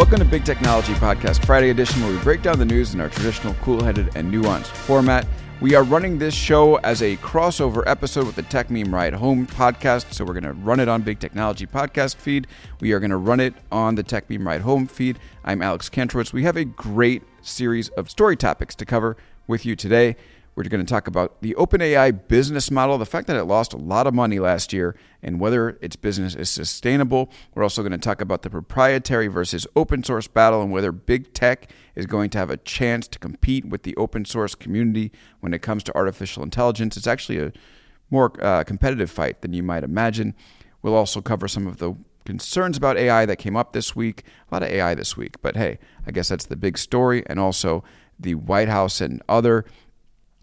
Welcome to Big Technology Podcast Friday edition, where we break down the news in our traditional, cool headed, and nuanced format. We are running this show as a crossover episode with the Techmeme Ride Home podcast. So we're going to run it on Big Technology Podcast feed. We are going to run it on the Techmeme Ride Home feed. I'm Alex Kantrowitz. We have a great series of story topics to cover with you today. We're going to talk about the OpenAI business model, the fact that it lost a lot of money last year, and whether its business is sustainable. We're also going to talk about the proprietary versus open source battle and whether big tech is going to have a chance to compete with the open source community when it comes to artificial intelligence. It's actually a more uh, competitive fight than you might imagine. We'll also cover some of the concerns about AI that came up this week. A lot of AI this week, but hey, I guess that's the big story. And also the White House and other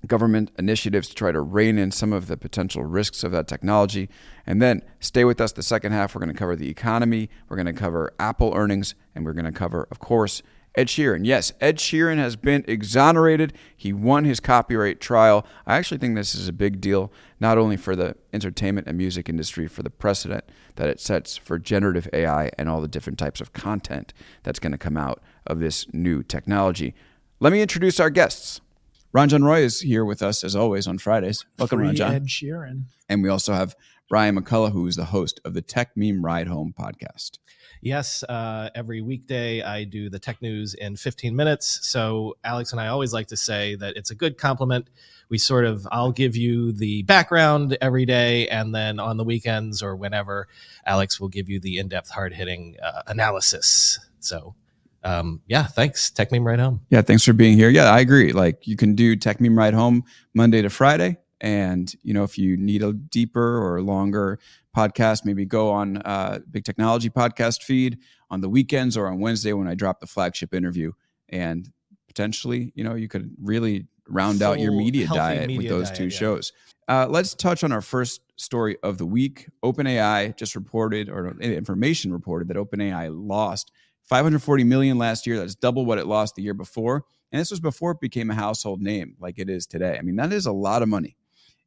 government initiatives to try to rein in some of the potential risks of that technology. And then stay with us the second half. We're going to cover the economy, we're going to cover Apple earnings, and we're going to cover, of course, Ed Sheeran. Yes, Ed Sheeran has been exonerated. He won his copyright trial. I actually think this is a big deal, not only for the entertainment and music industry, for the precedent that it sets for generative AI and all the different types of content that's going to come out of this new technology. Let me introduce our guests. Ranjan Roy is here with us as always on Fridays. Welcome, Free Ranjan. Ed Sheeran. And we also have Brian McCullough, who is the host of the Techmeme Ride Home podcast. Yes, uh, every weekday I do the tech news in 15 minutes. So Alex and I always like to say that it's a good compliment. We sort of, I'll give you the background every day, and then on the weekends or whenever, Alex will give you the in-depth, hard-hitting uh, analysis. So um, yeah, thanks. Techmeme Ride Home. Yeah, thanks for being here. Yeah, I agree. Like you can do Techmeme Ride Home Monday to Friday. And, you know, if you need a deeper or longer podcast, maybe go on uh, Big Technology podcast feed on the weekends or on Wednesday when I drop the flagship interview. And potentially, you know, you could really round out your media diet media with those diet, two yeah. shows. Uh, let's touch on our first story of the week. OpenAI just reported, or information reported, that OpenAI lost 540 million last year. That's double what it lost the year before. And this was before it became a household name like it is today. I mean, that is a lot of money.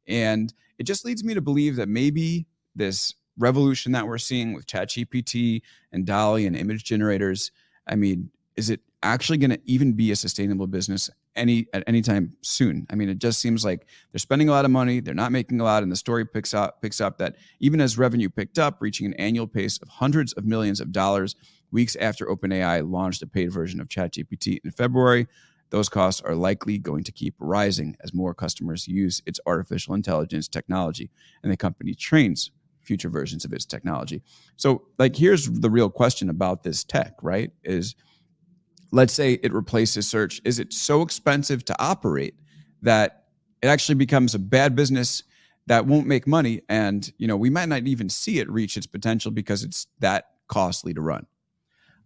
And it just leads me to believe that maybe this revolution that we're seeing with ChatGPT and DALL-E and image generators, I mean, is it actually going to even be a sustainable business any at any time soon? I mean, it just seems like they're spending a lot of money, they're not making a lot, and the story picks up picks up that even as revenue picked up, reaching an annual pace of hundreds of millions of dollars weeks after OpenAI launched a paid version of ChatGPT in February, those costs are likely going to keep rising as more customers use its artificial intelligence technology and the company trains future versions of its technology. So, like, here's the real question about this tech, right? Is let's say it replaces search. Is it so expensive to operate that it actually becomes a bad business that won't make money? And, you know, we might not even see it reach its potential because it's that costly to run.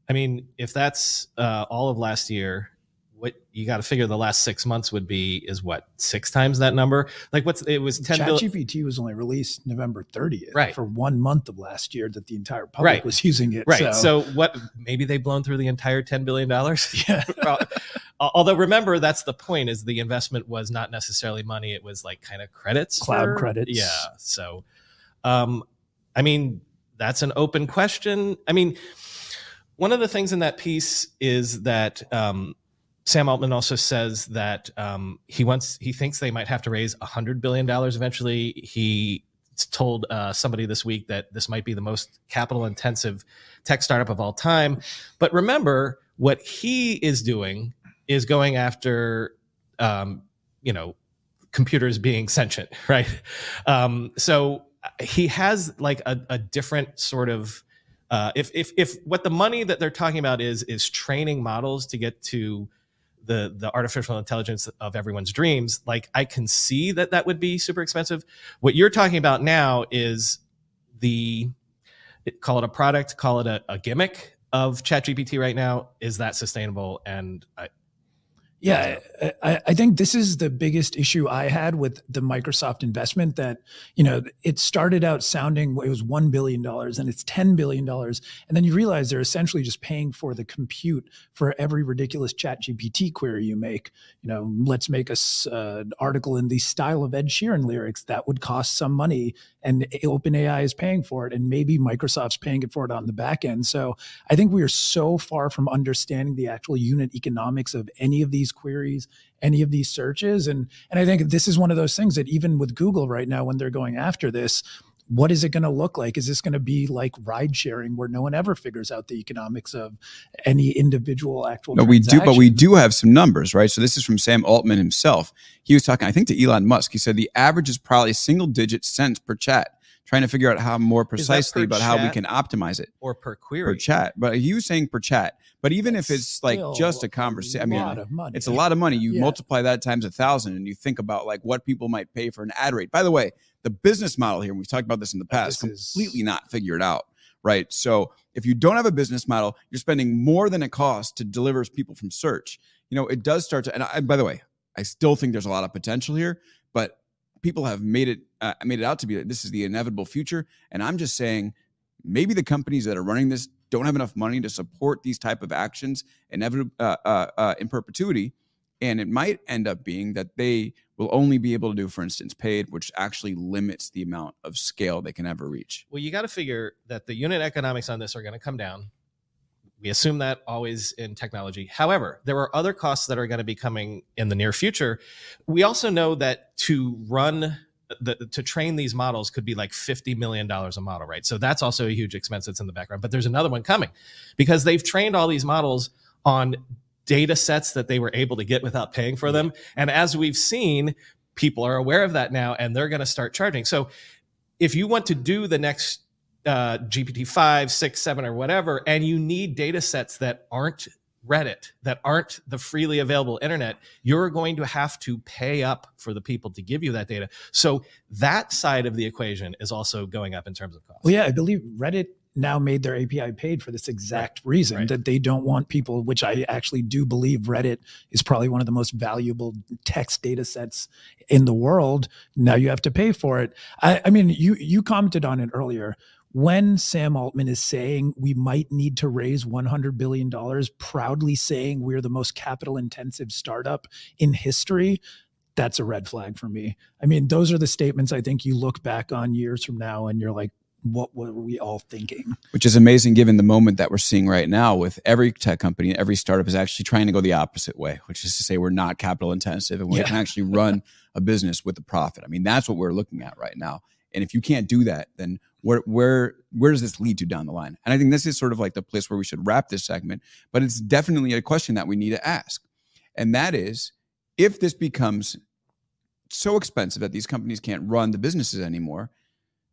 I mean, if that's uh, all of last year, what you got to figure the last six months would be is what six times that number. Like what's it was ten billion. ChatGPT was only released November 30th, Right. For one month of last year, that the entire public Right. was using it. Right. So, So, what? Maybe they've blown through the entire ten billion dollars. yeah, Although remember, that's the point: is the investment was not necessarily money; it was like kind of credits, Cloud for- credits. Yeah. So, um, I mean, that's an open question. I mean, one of the things in that piece is that um, Sam Altman also says that um, he wants he thinks they might have to raise hundred billion dollars eventually. He told uh, somebody this week that this might be the most capital intensive tech startup of all time. But remember, what he is doing is going after, um, you know, computers being sentient, right? Um, so he has like a, a different sort of uh, if if if what the money that they're talking about is is training models to get to the the artificial intelligence of everyone's dreams like i can see that that would be super expensive. What you're talking about now is the call it a product call it a, a gimmick of ChatGPT right now. Is that sustainable? And I, yeah. I, I think this is the biggest issue I had with the Microsoft investment. That you know, it started out sounding it was one billion dollars, and it's ten billion dollars, and then you realize they're essentially just paying for the compute for every ridiculous ChatGPT query you make. You know, let's make a uh, an article in the style of Ed Sheeran lyrics that would cost some money, and OpenAI is paying for it, and maybe Microsoft's paying it for it on the back end. So I think we are so far from understanding the actual unit economics of any of these queries, any of these searches, and and I think this is one of those things that even with Google right now, when they're going after this, what is it going to look like? Is this going to be like ride sharing where no one ever figures out the economics of any individual actual? No, we do, but we do have some numbers, right? So this is from Sam Altman himself. He was talking, I think, to Elon Musk. He said the average is probably single digit cents per chat. Trying to figure out how more precisely about how we can optimize it or per query per chat. But he was saying per chat. But even That's if it's like just a conversation, I mean, it's a lot of money. You yeah. multiply that times a thousand, and you think about like what people might pay for an ad rate. By the way, the business model here, we've talked about this in the past, completely is... not figured out, right? So if you don't have a business model, you're spending more than it costs to deliver people from search. You know, it does start to, and I, by the way, I still think there's a lot of potential here, but people have made it uh, made it out to be that this is the inevitable future. And I'm just saying, maybe the companies that are running this don't have enough money to support these type of actions inevitable uh, uh, uh, in perpetuity and it might end up being that they will only be able to do, for instance, paid, which actually limits the amount of scale they can ever reach. Well, you got to figure that the unit economics on this are going to come down. We assume that always in technology. However, there are other costs that are going to be coming in the near future. We also know that to run the, to train these models could be like $50 million a model, right? So that's also a huge expense that's in the background. But there's another one coming because they've trained all these models on data sets that they were able to get without paying for them. And as we've seen, people are aware of that now and they're going to start charging. So if you want to do the next uh, GPT 5, 6, 7, or whatever, and you need data sets that aren't Reddit, that aren't the freely available internet, you're going to have to pay up for the people to give you that data. So that side of the equation is also going up in terms of cost. Well, yeah, I believe Reddit now made their API paid for this exact right. reason right. that they don't want people, which I actually do believe Reddit is probably one of the most valuable text data sets in the world. Now you have to pay for it. I, I mean, you you commented on it earlier. When Sam Altman is saying we might need to raise $100 billion, proudly saying we're the most capital intensive startup in history, that's a red flag for me. I mean, those are the statements I think you look back on years from now and you're like, what were we all thinking? Which is amazing given the moment that we're seeing right now with every tech company, every startup is actually trying to go the opposite way, which is to say we're not capital intensive and we yeah. can actually run a business with a profit. I mean, that's what we're looking at right now. And if you can't do that, then where where where does this lead to down the line? And I think this is sort of like the place where we should wrap this segment, but it's definitely a question that we need to ask. And that is if this becomes so expensive that these companies can't run the businesses anymore,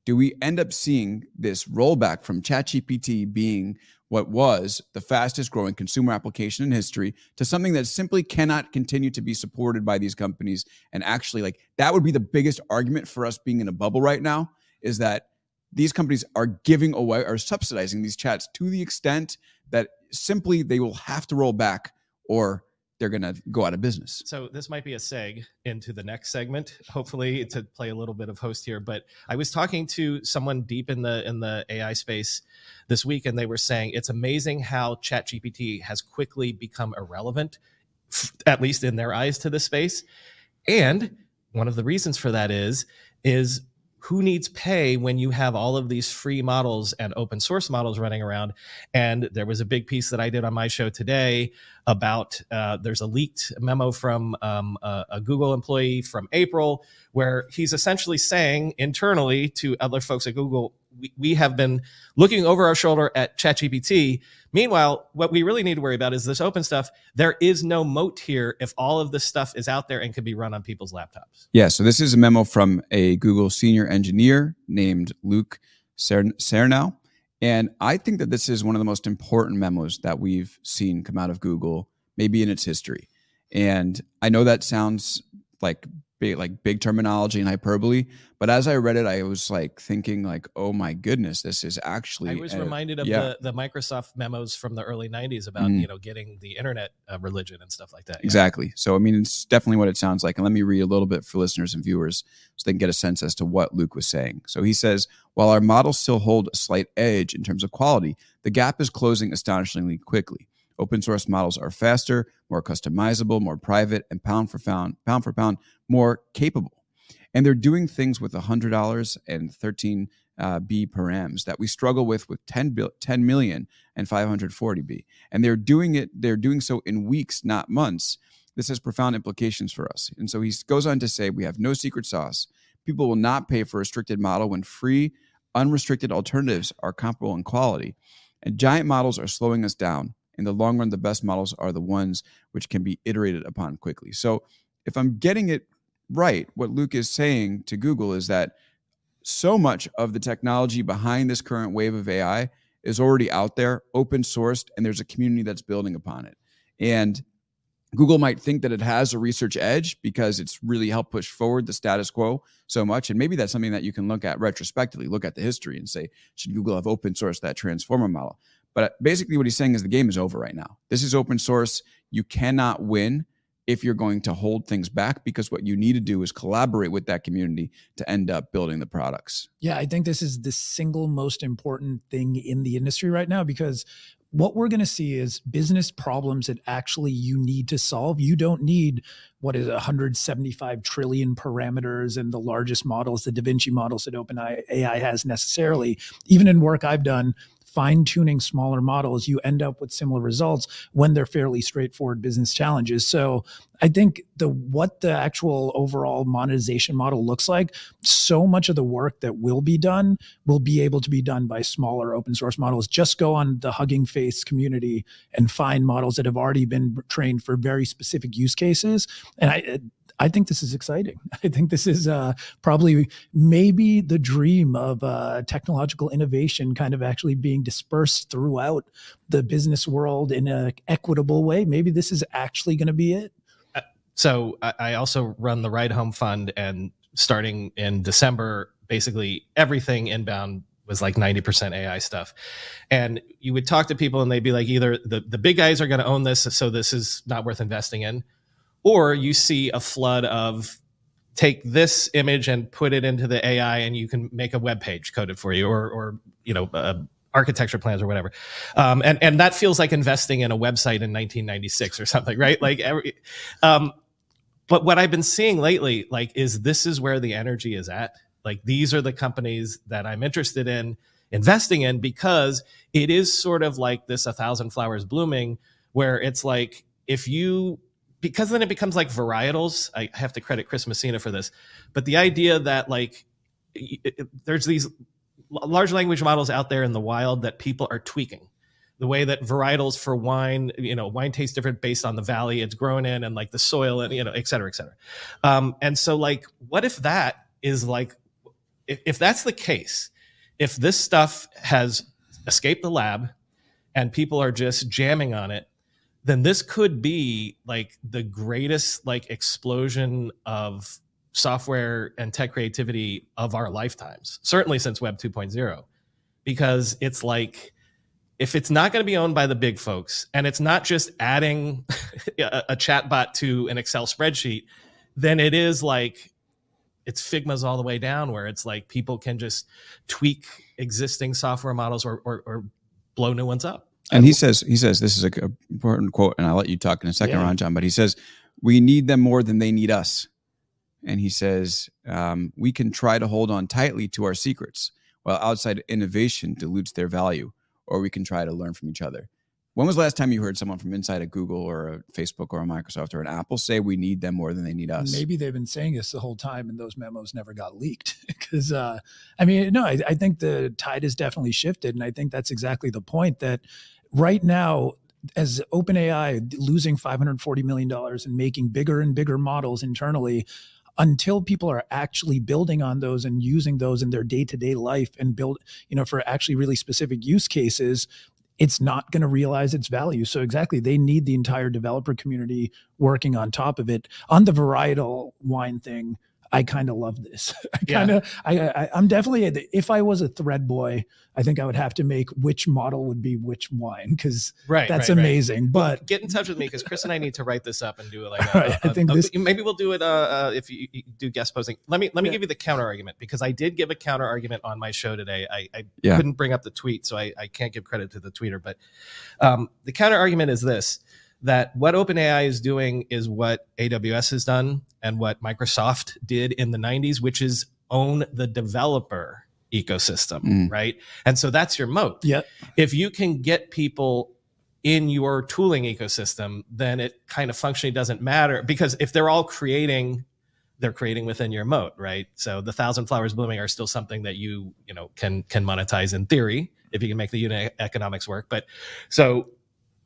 do we end up seeing this rollback from ChatGPT being what was the fastest growing consumer application in history to something that simply cannot continue to be supported by these companies? And actually, like that would be the biggest argument for us being in a bubble right now is that these companies are giving away or subsidizing these chats to the extent that simply they will have to roll back or they're going to go out of business. So this might be a seg into the next segment, hopefully to play a little bit of host here. But I was talking to someone deep in the in the AI space this week, and they were saying it's amazing how ChatGPT has quickly become irrelevant, at least in their eyes, to the space. And one of the reasons for that is is who needs pay when you have all of these free models and open source models running around? And there was a big piece that I did on my show today about uh, there's a leaked memo from um, a, a, Google employee from April where he's essentially saying internally to other folks at Google, we, we have been looking over our shoulder at ChatGPT Meanwhile, what we really need to worry about is this open stuff. There is no moat here if all of this stuff is out there and can be run on people's laptops. Yeah. So this is a memo from a Google senior engineer named Luke Sernau. And I think that this is one of the most important memos that we've seen come out of Google, maybe in its history. And I know that sounds like big like big terminology and hyperbole but as i read it i was like thinking like oh my goodness this is actually i was reminded of yeah. the, the microsoft memos from the early 90s about mm-hmm. you know getting the internet uh, religion and stuff like that yeah. exactly so i mean it's definitely what it sounds like and let me read a little bit for listeners and viewers so they can get a sense as to what luke was saying so he says while our models still hold a slight edge in terms of quality the gap is closing astonishingly quickly Open source models are faster, more customizable, more private, and pound for pound, pound for pound, more capable. And they're doing things with $100 and 13 uh, B params that we struggle with with 10, 10 million and 540 B. And they're doing it, they're doing so in weeks, not months. This has profound implications for us. And so he goes on to say we have no secret sauce. People will not pay for a restricted model when free, unrestricted alternatives are comparable in quality. And giant models are slowing us down. In the long run, the best models are the ones which can be iterated upon quickly. So if I'm getting it right, what Luke is saying to Google is that so much of the technology behind this current wave of AI is already out there, open sourced, and there's a community that's building upon it. And Google might think that it has a research edge because it's really helped push forward the status quo so much. And maybe that's something that you can look at retrospectively, look at the history and say, should Google have open sourced that transformer model? But uh, basically, what he's saying is the game is over right now. This is open source. You cannot win if you're going to hold things back because what you need to do is collaborate with that community to end up building the products. Yeah, I think this is the single most important thing in the industry right now because what we're going to see is business problems that actually you need to solve. You don't need what is 175 trillion parameters and the largest models, the Da Vinci models that OpenAI has necessarily. Even in work I've done, fine tuning smaller models, you end up with similar results when they're fairly straightforward business challenges. So I think the what the actual overall monetization model looks like, so much of the work that will be done will be able to be done by smaller open source models. Just go on the Hugging Face community and find models that have already been trained for very specific use cases. And I I think this is exciting. I think this is uh, probably maybe the dream of uh, technological innovation kind of actually being dispersed throughout the business world in an equitable way. Maybe this is actually going to be it. Uh, so I also run the Ride Home Fund, and starting in December, basically everything inbound was like 90% AI stuff. And you would talk to people and they'd be like, either the, the big guys are going to own this, so this is not worth investing in, or you see a flood of take this image and put it into the AI and you can make a web page coded for you or, or you know, uh, architecture plans or whatever. Um, and, and that feels like investing in a website in 1996 or something, right? Like every, um, but what I've been seeing lately, like, is this is where the energy is at. Like these are the companies that I'm interested in investing in because it is sort of like this a thousand flowers blooming where it's like if you because then it becomes like varietals. I have to credit Chris Messina for this, but the idea that like it, it, there's these large language models out there in the wild that people are tweaking. The way that varietals for wine, you know, wine tastes different based on the valley it's grown in and like the soil and you know, et cetera, et cetera. Um, and so, like, what if that is like, if, if that's the case, if this stuff has escaped the lab and people are just jamming on it then this could be like the greatest like explosion of software and tech creativity of our lifetimes certainly since web 2.0 because it's like if it's not going to be owned by the big folks and it's not just adding a, a chatbot to an excel spreadsheet then it is like it's figmas all the way down where it's like people can just tweak existing software models or, or, or blow new ones up and he says, he says, this is a important quote, and I'll let you talk in a second, yeah. Ranjan. But he says, we need them more than they need us. And he says, um, we can try to hold on tightly to our secrets, while outside innovation dilutes their value, or we can try to learn from each other. When was the last time you heard someone from inside a Google or a Facebook or a Microsoft or an Apple say we need them more than they need us? Maybe they've been saying this the whole time, and those memos never got leaked. Because uh, I mean, no, I, I think the tide has definitely shifted, and I think that's exactly the point that right now as OpenAI losing $540 million and making bigger and bigger models internally, until people are actually building on those and using those in their day-to-day life and build, you know, for actually really specific use cases, it's not going to realize its value. So exactly, they need the entire developer community working on top of it. On the varietal wine thing, I kind of love this. I kind of, yeah. I, I, am definitely, if I was a thread boy, I think I would have to make which model would be which wine because right, that's right, amazing. Right. But get in touch with me because Chris and I need to write this up and do it like. A, right, a, I think a, this, maybe we'll do it uh, uh, if you, you, do guest posing. Let me let me yeah. give you the counter argument because I did give a counter argument on my show today. I, I yeah. couldn't bring up the tweet, so I, I can't give credit to the tweeter. But um, the counter argument is this: that what OpenAI is doing is what AWS has done and what Microsoft did in the 90s, which is own the developer ecosystem, mm. right? And so that's your moat. Yeah. If you can get people in your tooling ecosystem, then it kind of functionally doesn't matter because if they're all creating they're creating within your moat, right? So the thousand flowers blooming are still something that you, you know, can can monetize in theory if you can make the unit economics work. But so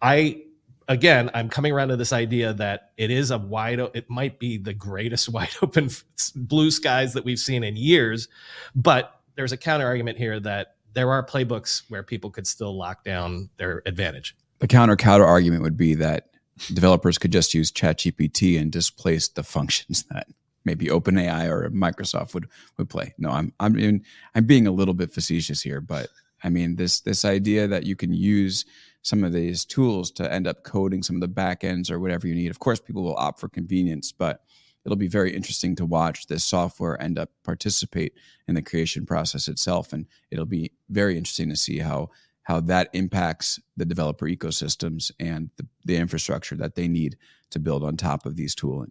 I again, I'm coming around to this idea that it is a wide, it might be the greatest wide open blue skies that we've seen in years. But there's a counter argument here that there are playbooks where people could still lock down their advantage. The counter counter argument would be that developers could just use ChatGPT and displace the functions that maybe OpenAI or Microsoft would would play. No, I'm I'm being, I'm being a little bit facetious here, but I mean this this idea that you can use some of these tools to end up coding some of the backends or whatever you need. Of course, people will opt for convenience, but it'll be very interesting to watch this software end up participate in the creation process itself, and it'll be very interesting to see how how that impacts the developer ecosystems and the, the infrastructure that they need to build on top of these tooling.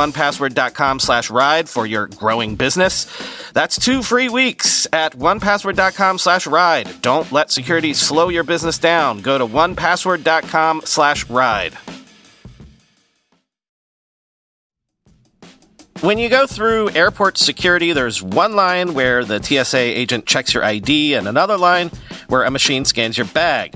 1password.com slash ride for your growing business. That's two free weeks at 1password.com slash ride. Don't let security slow your business down. Go to 1password.com slash ride. When you go through airport security, there's one line where the TSA agent checks your ID and another line where a machine scans your bag.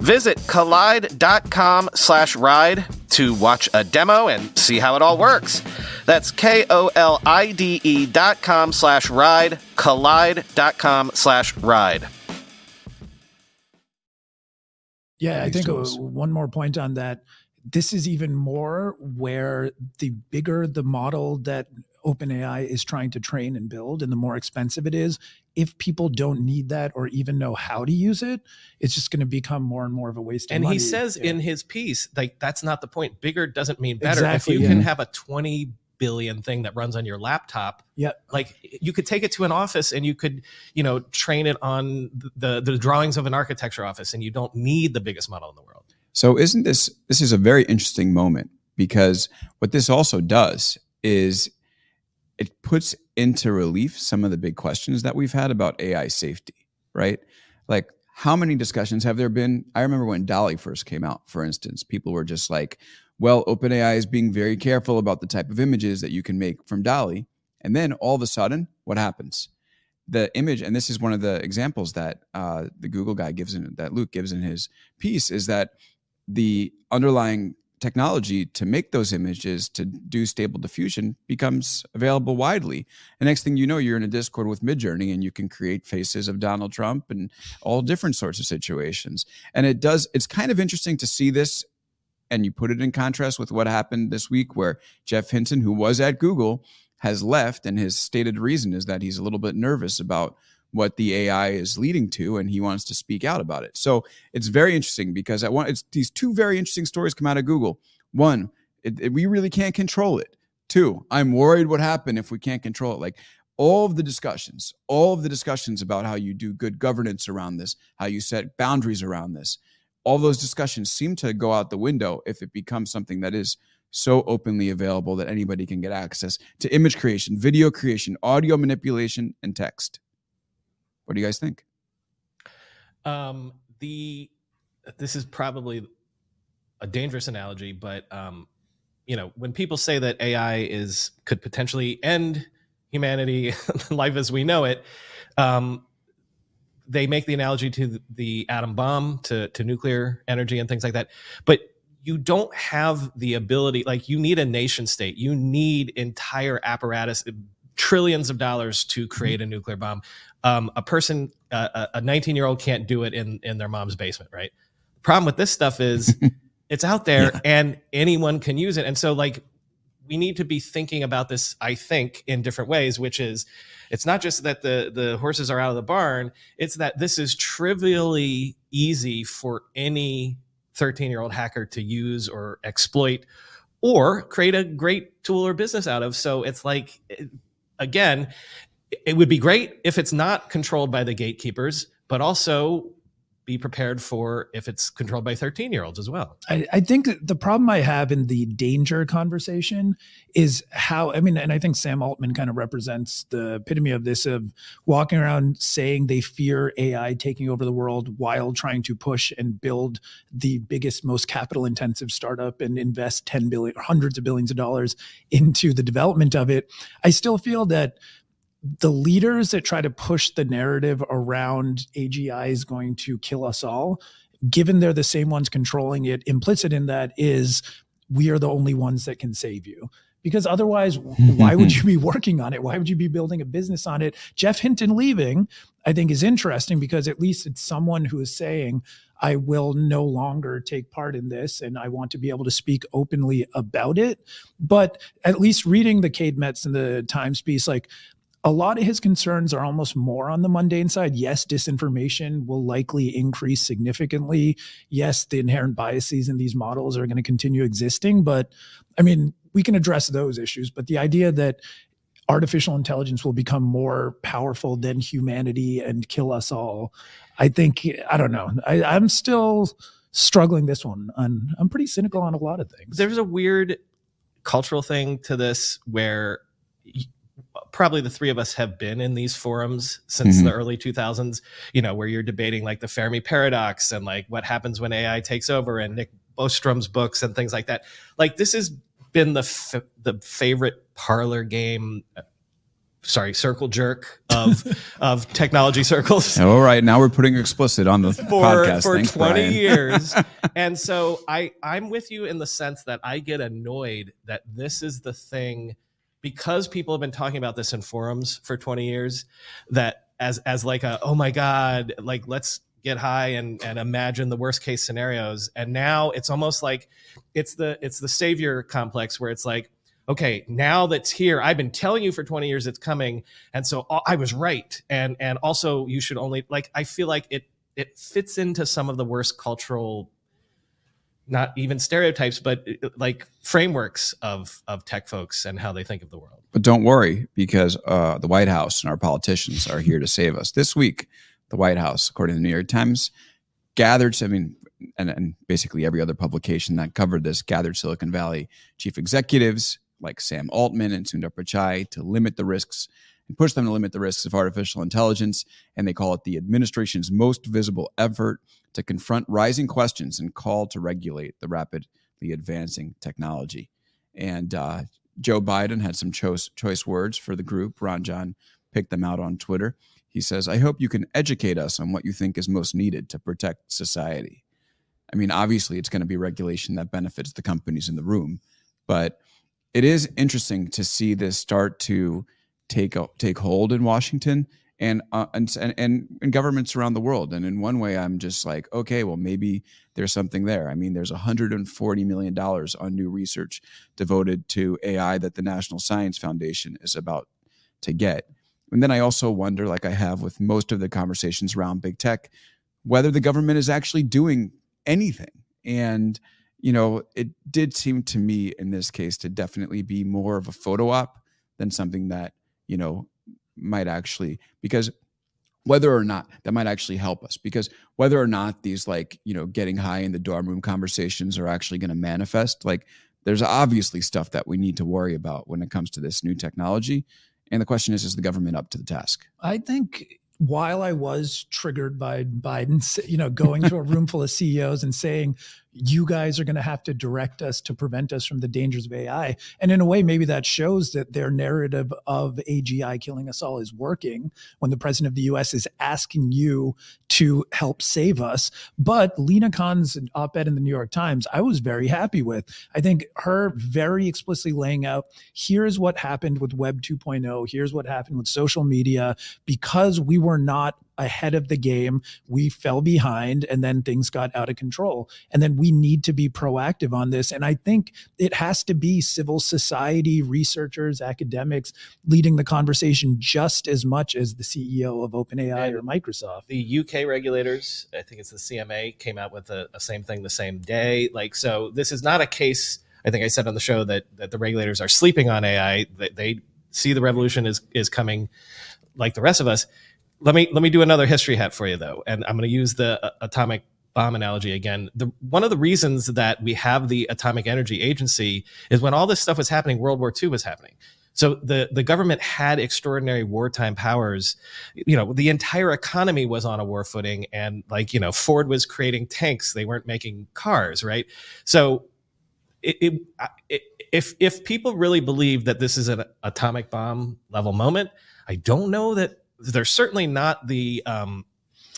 Visit kolide.com slash ride to watch a demo and see how it all works. That's K-O-L-I-D-E dot com slash ride, kolide.com slash ride. Yeah, I think uh, one more point on that. This is even more where the bigger the model that OpenAI is trying to train and build, and the more expensive it is, if people don't need that or even know how to use it, it's just going to become more and more of a waste. And he says yeah. in his piece, like that's not the point. Bigger doesn't mean better. Exactly, if you yeah. can have a twenty billion thing that runs on your laptop, yeah, like you could take it to an office and you could, you know, train it on the the drawings of an architecture office, and you don't need the biggest model in the world. So isn't this this is a very interesting moment because what this also does is it puts into relief some of the big questions that we've had about AI safety, right? Like, how many discussions have there been? I remember when DALL-E first came out, for instance, people were just like, well, OpenAI is being very careful about the type of images that you can make from DALL-E. And then all of a sudden, what happens? The image, and this is one of the examples that uh, the Google guy gives in that Luke gives in his piece, is that the underlying technology to make those images to do stable diffusion becomes available widely. And next thing you know, you're in a Discord with Midjourney and you can create faces of Donald Trump and all different sorts of situations. And it does, it's kind of interesting to see this. And you put it in contrast with what happened this week, where Geoff Hinton, who was at Google, has left. And his stated reason is that he's a little bit nervous about what the AI is leading to, and he wants to speak out about it. So it's very interesting because I want it's these two very interesting stories come out of Google. One, it, it, we really can't control it. Two, I'm worried what happened if we can't control it. Like all of the discussions, all of the discussions about how you do good governance around this, how you set boundaries around this, all those discussions seem to go out the window if it becomes something that is so openly available that anybody can get access to image creation, video creation, audio manipulation, and text. What do you guys think? Um, the this is probably a dangerous analogy, but um, you know, when people say that AI is could potentially end humanity, life as we know it, um, they make the analogy to the atom bomb, to to nuclear energy, and things like that. But you don't have the ability like you need a nation state you need entire apparatus trillions of dollars to create a nuclear bomb um, a person, uh, a 19 year old can't do it in in their mom's basement, right? The problem with this stuff is it's out there yeah. and anyone can use it, and so like we need to be thinking about this. I think in different ways, which is it's not just that the the horses are out of the barn; it's that this is trivially easy for any 13 year old hacker to use or exploit or create a great tool or business out of. So it's like again, it would be great if it's not controlled by the gatekeepers, but also be prepared for if it's controlled by 13 year olds as well. I, I, think the problem I have in the danger conversation is how, I mean, and I think Sam Altman kind of represents the epitome of this of walking around saying they fear AI taking over the world while trying to push and build the biggest, most capital intensive startup and invest 10 billion, hundreds of billions of dollars into the development of it. I still feel that the leaders that try to push the narrative around AGI is going to kill us all, given they're the same ones controlling it, implicit in that is we are the only ones that can save you. Because otherwise, why would you be working on it? Why would you be building a business on it? Geoff Hinton leaving, I think, is interesting because at least it's someone who is saying, I will no longer take part in this and I want to be able to speak openly about it. But at least reading the Cade Metz and the Times piece, like a lot of his concerns are almost more on the mundane side. Yes, disinformation will likely increase significantly. Yes, the inherent biases in these models are going to continue existing. But I mean, we can address those issues. But the idea that artificial intelligence will become more powerful than humanity and kill us all, I think, I don't know. I, I'm still struggling this one. I'm, I'm pretty cynical on a lot of things. There's a weird cultural thing to this where probably the three of us have been in these forums since mm-hmm. the early 2000s you know where you're debating like the fermi paradox and like what happens when ai takes over and nick bostrom's books and things like that. Like this has been the f- the favorite parlor game sorry circle jerk of of technology circles. All right. Now we're putting explicit on the for, podcast. for Thanks, 20 Brian. years. And so i i'm with you in the sense that i get annoyed that this is the thing because people have been talking about this in forums for 20 years that as as like a oh my god like let's get high and and imagine the worst case scenarios. And now it's almost like it's the it's the savior complex where it's like okay now that's here. I've been telling you for 20 years it's coming and so i was right. And and also you should only like i feel like it it fits into some of the worst cultural not even stereotypes, but uh, like frameworks of of tech folks and how they think of the world. But don't worry, because uh, the White House and our politicians are here to save us. This week, the White House, according to the New York Times, gathered. I mean, and, and basically every other publication that covered this gathered Silicon Valley chief executives like Sam Altman and Sundar Pichai to limit the risks and push them to limit the risks of artificial intelligence. And they call it the administration's most visible effort to confront rising questions and call to regulate the rapidly advancing technology. And uh, Joe Biden had some choice, choice words for the group. Ranjan picked them out on Twitter. He says, I hope you can educate us on what you think is most needed to protect society. I mean, obviously, it's going to be regulation that benefits the companies in the room, but it is interesting to see this start to take take hold in Washington and, uh, and and and governments around the world. And in one way, I'm just like, okay, well, maybe there's something there. I mean, there's 140 million dollars on new research devoted to AI that the National Science Foundation is about to get. And then I also wonder, like I have with most of the conversations around big tech, whether the government is actually doing anything. And you know, it did seem to me in this case to definitely be more of a photo op than something that you know might actually because whether or not that might actually help us because whether or not these like you know getting high in the dorm room conversations are actually going to manifest like there's obviously stuff that we need to worry about when it comes to this new technology. And the question is is the government up to the task? I think while I was triggered by Biden, you know, going to a room full of CEOs and saying, you guys are going to have to direct us to prevent us from the dangers of AI. And in a way, maybe that shows that their narrative of AGI killing us all is working when the president of the US is asking you to help save us. But Lina Khan's op ed in the New York Times, I was very happy with. I think her very explicitly laying out here's what happened with Web 2.0, here's what happened with social media, because we were not ahead of the game. We fell behind and then things got out of control. And then we need to be proactive on this. And I think it has to be civil society, researchers, academics leading the conversation just as much as the CEO of OpenAI and or Microsoft. The UK regulators, I think it's the CMA, came out with the same thing the same day. Like, so this is not a case. I think I said on the show that that the regulators are sleeping on AI. That they see the revolution is is coming, like the rest of us let me let me do another history hat for you though, and I'm going to use the uh, atomic bomb analogy again. The one of the reasons that we have the Atomic Energy Agency is when all this stuff was happening, World War II was happening. So the the government had extraordinary wartime powers. You know, the entire economy was on a war footing, and like you know, Ford was creating tanks; they weren't making cars, right? So, it, it, it, if if people really believe that this is an atomic bomb level moment, I don't know that there's certainly not the um,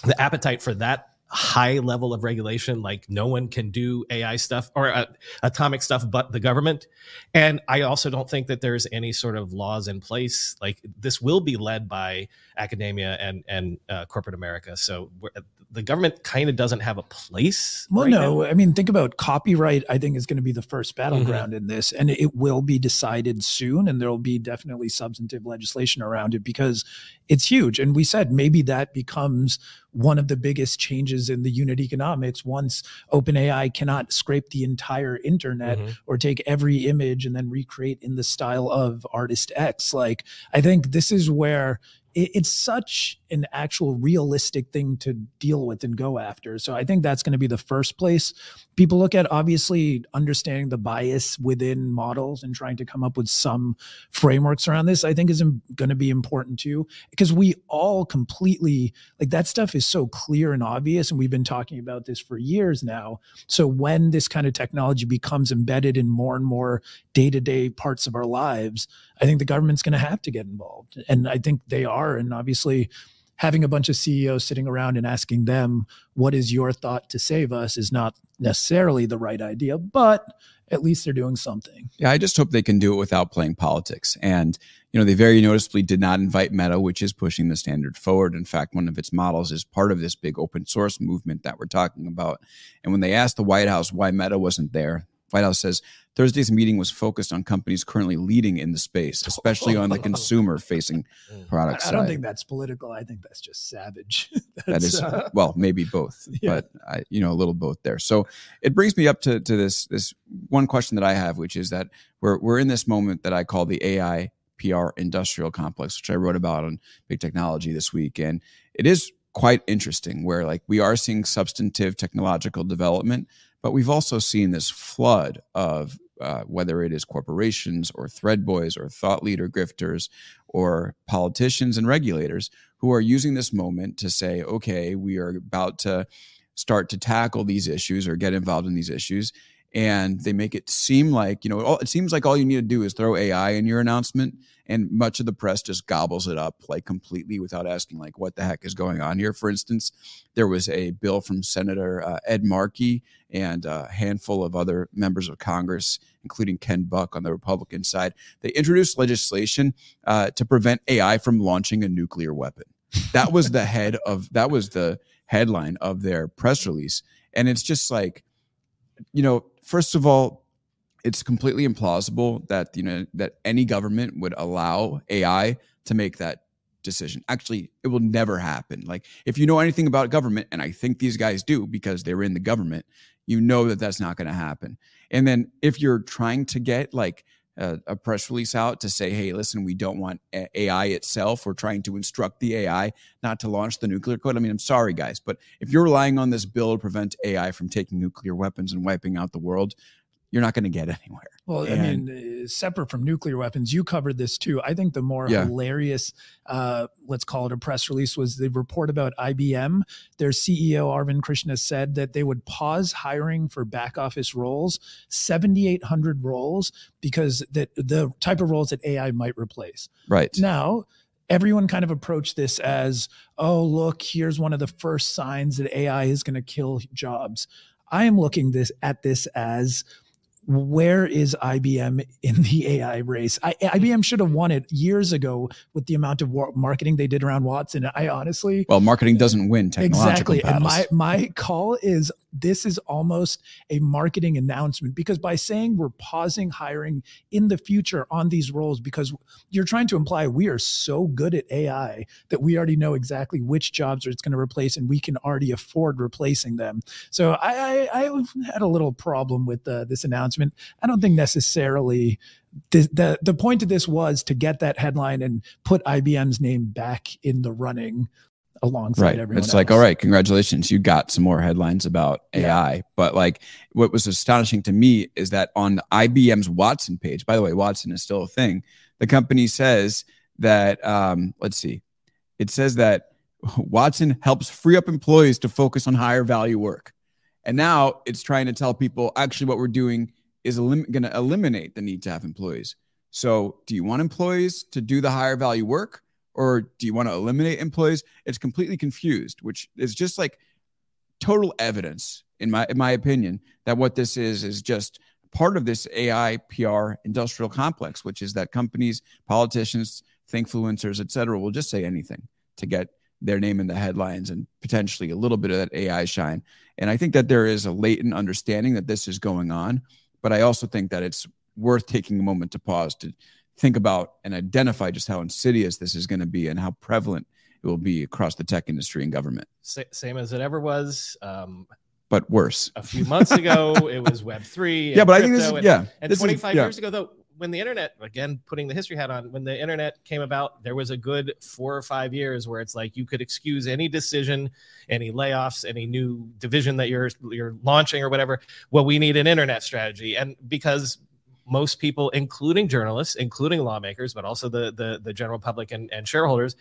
the appetite for that high level of regulation like no one can do ai stuff or uh, atomic stuff but the government. And i also don't think that there's any sort of laws in place like this will be led by academia and and uh, corporate america. So the government kind of doesn't have a place. Well, right no, now. I mean, think about copyright. I think is going to be the first battleground mm-hmm. in this, and it will be decided soon, and there will be definitely substantive legislation around it because it's huge. And we said maybe that becomes one of the biggest changes in the unit economics once OpenAI cannot scrape the entire internet mm-hmm. or take every image and then recreate in the style of artist X. Like, I think this is where it's such an actual realistic thing to deal with and go after. So I think that's going to be the first place people look at. Obviously, understanding the bias within models and trying to come up with some frameworks around this, I think is going to be important too, because we all completely like that stuff is so clear and obvious. And we've been talking about this for years now. So when this kind of technology becomes embedded in more and more day to day parts of our lives, I think the government's going to have to get involved. And I think they are. And obviously, having a bunch of CEOs sitting around and asking them, what is your thought to save us is not necessarily the right idea, but at least they're doing something. Yeah, I just hope they can do it without playing politics. And, you know, they very noticeably did not invite Meta, which is pushing the standard forward. In fact, one of its models is part of this big open source movement that we're talking about. And when they asked the White House why Meta wasn't there, White House says Thursday's meeting was focused on companies currently leading in the space, especially on the consumer facing products. I, I don't think that's political. I think that's just savage. that's, that is uh, well, maybe both, yeah. but I, you know, a little both there. So it brings me up to, to this this one question that I have, which is that we're we're in this moment that I call the AI PR industrial complex, which I wrote about on Big Technology this week, and it is quite interesting where like we are seeing substantive technological development but we've also seen this flood of uh, whether it is corporations or thread boys or thought leader grifters or politicians and regulators who are using this moment to say, okay, we are about to start to tackle these issues or get involved in these issues. And they make it seem like you know it seems like all you need to do is throw ai in your announcement and much of the press just gobbles it up like completely without asking like what the heck is going on here. For instance there was a bill from senator uh, ed markey and a handful of other members of congress including ken buck on the republican side. They introduced legislation uh, to prevent ai from launching a nuclear weapon. That was the head of that was the headline of their press release. And it's just like you know first of all it's completely implausible that you know that any government would allow AI to make that decision. Actually, it will never happen. Like if you know anything about government, and I think these guys do because they're in the government, you know that that's not going to happen. And then if you're trying to get like a, a, press release out to say, hey, listen, we don't want AI itself. We're trying to instruct the AI not to launch the nuclear code. I mean, I'm sorry, guys, but if you're relying on this bill to prevent AI from taking nuclear weapons and wiping out the world, you're not going to get anywhere. Well, and, I mean, uh, separate from nuclear weapons, you covered this too. I think the more yeah. hilarious, uh, let's call it a press release, was the report about IBM. Their CEO Arvind Krishna said that they would pause hiring for back office roles, 7,800 roles, because that the type of roles that AI might replace. Right now everyone kind of approached this as, oh, look, here's one of the first signs that AI is going to kill jobs. I am looking this at this as where is IBM in the AI race? I, IBM should have won it years ago with the amount of marketing they did around Watson. I honestly, well, marketing doesn't win technological exactly. Battles. And my my call is this is almost a marketing announcement because by saying we're pausing hiring in the future on these roles, because you're trying to imply we are so good at AI that we already know exactly which jobs it's going to replace and we can already afford replacing them. So I, I, I had a little problem with uh, this announcement. I don't think necessarily the, the the point of this was to get that headline and put IBM's name back in the running alongside right. everyone. It's else. like, all right, congratulations, you got some more headlines about AI. Yeah. But like, what was astonishing to me is that on IBM's Watson page, by the way, Watson is still a thing. The company says that, um, let's see, it says that Watson helps free up employees to focus on higher value work. And now it's trying to tell people actually what we're doing is elim- going to eliminate the need to have employees. So, do you want employees to do the higher value work? or do you want to eliminate employees? It's completely confused, which is just like total evidence, in my in my opinion, that what this is is just part of this AI PR industrial complex, which is that companies, politicians, influencers, et cetera, will just say anything to get their name in the headlines and potentially a little bit of that AI shine. And I think that there is a latent understanding that this is going on, but I also think that it's worth taking a moment to pause to think about and identify just how insidious this is going to be and how prevalent it will be across the tech industry and government. Same as it ever was. Um, but worse. A few months ago, it was Web three. Yeah, but I think this is and, yeah. And 25 is, yeah. years ago, though, when the internet again putting the history hat on when the internet came about there was a good four or five years where it's like you could excuse any decision any layoffs any new division that you're you're launching or whatever. Well we need an internet strategy. And because most people, including journalists, including lawmakers, but also the the, the general public and, and shareholders,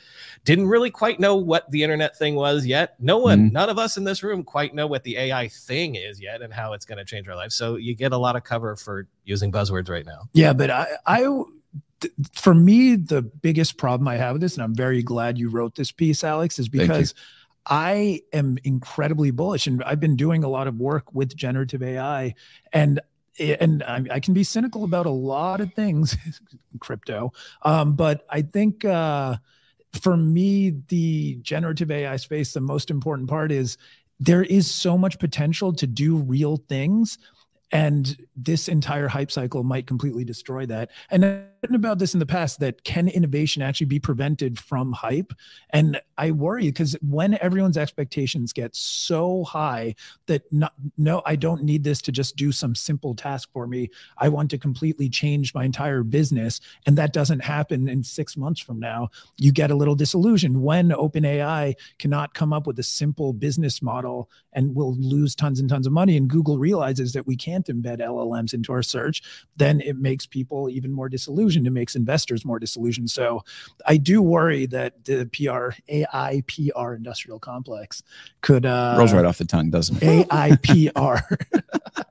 didn't really quite know what the internet thing was yet. No one, mm-hmm. none of us in this room quite know what the AI thing is yet and how it's going to change our lives. So you get a lot of cover for using buzzwords right now. Yeah, but I, I for me, the biggest problem I have with this, and I'm very glad you wrote this piece, Alex, is because I am incredibly bullish and I've been doing a lot of work with generative AI and and I, I, can be cynical about a lot of things, crypto. Um, but I think uh, for me, the generative AI space, the most important part is there is so much potential to do real things and this entire hype cycle might completely destroy that. And i've written about this in the past that can innovation actually be prevented from hype? And i worry because when everyone's expectations get so high that not, no i don't need this to just do some simple task for me. I want to completely change my entire business and that doesn't happen in six months from now. You get a little disillusioned when openai cannot come up with a simple business model and will lose tons and tons of money. And google realizes that we can't embed llms into our search then it makes people even more disillusioned it makes investors more disillusioned. So I do worry that the PR, AI PR industrial complex could. Uh, Rolls right off the tongue, doesn't it? AI PR.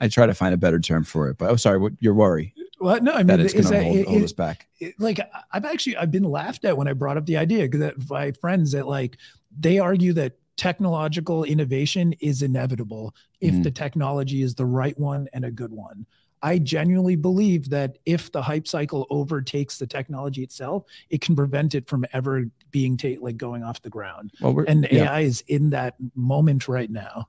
I try to find a better term for it, but oh, sorry, what your worry well, no, I mean, that it's going to hold, it- hold us back. it- like I've actually I've been laughed at when I brought up the idea that by friends that like they argue that technological innovation is inevitable if Mhm. the technology is the right one and a good one. I genuinely believe that if the hype cycle overtakes the technology itself, it can prevent it from ever being like going off the ground. Well, And yeah. AI is in that moment right now.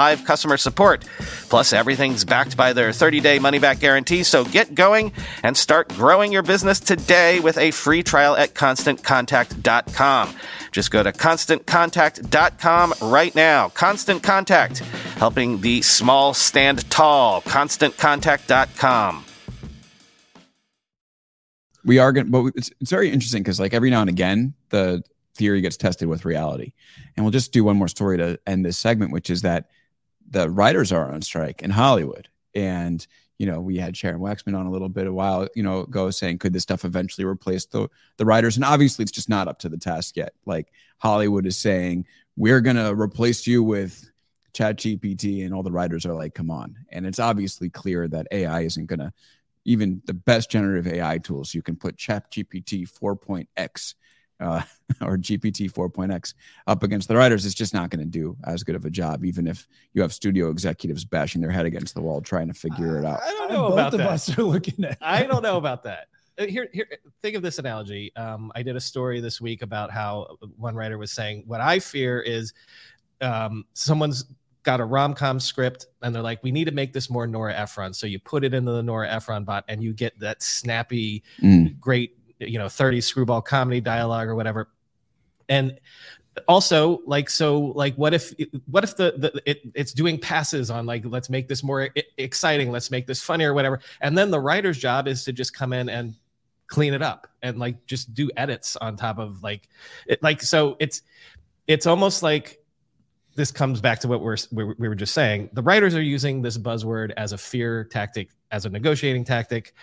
live customer support. Plus, everything's backed by their 30 day money back guarantee, so get going and start growing your business today with a free trial at constantcontact.com. Just go to constantcontact.com right now. Constant Contact, helping the small stand tall. ConstantContact.com. we are going but it's, it's very interesting because like every now and again the theory gets tested with reality and we'll just do one more story to end this segment which is that the writers are on strike in hollywood. And you know we had sharon waxman on a little bit a while you know ago saying could this stuff eventually replace the the writers? And obviously it's just not up to the task yet. Like hollywood is saying we're going to replace you with chat gpt and all the writers are like come on. And it's obviously clear that ai isn't going to even the best generative AI tools, you can put Chat GPT 4.x uh, or GPT 4.x up against the writers. It's just not going to do as good of a job, even if you have studio executives bashing their head against the wall trying to figure it out. I don't know Both about of that. us are looking at. I don't know about that. Uh, Here, here. Think of this analogy. Um, I did a story this week about how one writer was saying, "What I fear is um, someone's got a rom com script and they're like, we need to make this more Nora Ephron. So you put it into the Nora Ephron bot, and you get that snappy, Mm. great, you know, 30 screwball comedy dialogue or whatever. And also like so like what if what if the, the it, it's doing passes on like let's make this more exciting let's make this funny or whatever. And then the writer's job is to just come in and clean it up and like just do edits on top of like it like so it's it's almost like this comes back to what we're we we were just saying. The writers are using this buzzword as a fear tactic as a negotiating tactic.